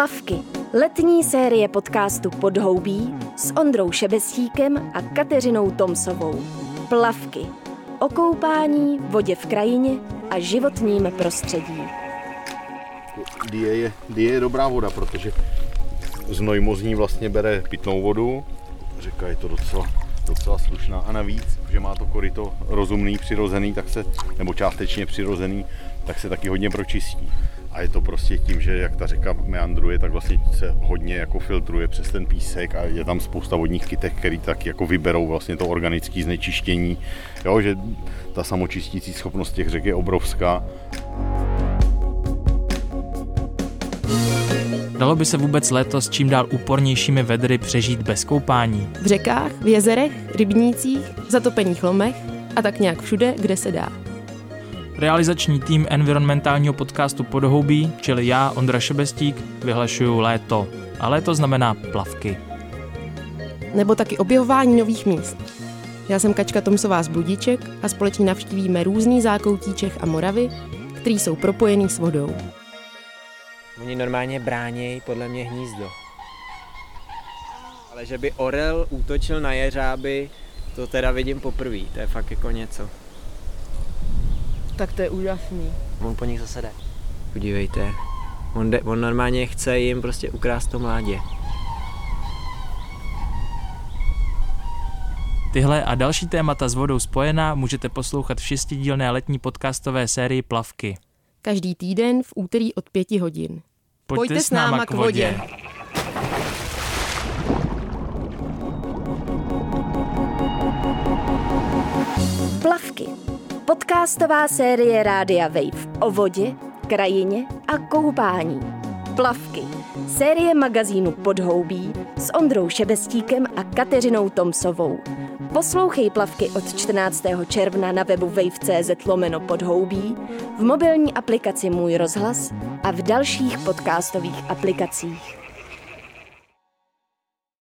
Plavky. Letní série podcastu Podhoubí s Ondrou Šebestíkem a Kateřinou Tomsovou. Plavky. O koupání, vodě v krajině a životním prostředí. Die je, die je dobrá voda, protože mozní vlastně bere pitnou vodu. Řeka je to docela, docela slušná a navíc, že má to koryto rozumný, přirozený, tak se, nebo částečně přirozený, tak se taky hodně pročistí. A je to prostě tím, že jak ta řeka meandruje, tak vlastně se hodně jako filtruje přes ten písek a je tam spousta vodních kytek, který tak jako vyberou vlastně to organické znečištění. Jo, že ta samočistící schopnost těch řek je obrovská. Dalo by se vůbec léto s čím dál úpornějšími vedry přežít bez koupání? V řekách, v jezerech, rybnících, zatopených lomech a tak nějak všude, kde se dá. Realizační tým environmentálního podcastu Podhoubí, čili já, Ondra Šebestík, vyhlašuju léto. A léto znamená plavky. Nebo taky objevování nových míst. Já jsem Kačka Tomsová z Budíček a společně navštívíme různý zákoutí Čech a Moravy, který jsou propojený s vodou. Oni normálně bránějí podle mě hnízdo. Ale že by orel útočil na jeřáby, to teda vidím poprvé. To je fakt jako něco. Tak to je úžasný. On po nich zase jde. Podívejte. On, jde, on normálně chce jim prostě ukrást to mládě. Tyhle a další témata s vodou spojená můžete poslouchat v šestidílné letní podcastové sérii Plavky. Každý týden v úterý od pěti hodin. Pojďte, s náma k vodě. Plavky. Podcastová série Rádia Wave o vodě, krajině a koupání. Plavky. Série magazínu Podhoubí s Ondrou Šebestíkem a Kateřinou Tomsovou. Poslouchej Plavky od 14. června na webu wave.cz lomeno podhoubí, v mobilní aplikaci Můj rozhlas a v dalších podcastových aplikacích.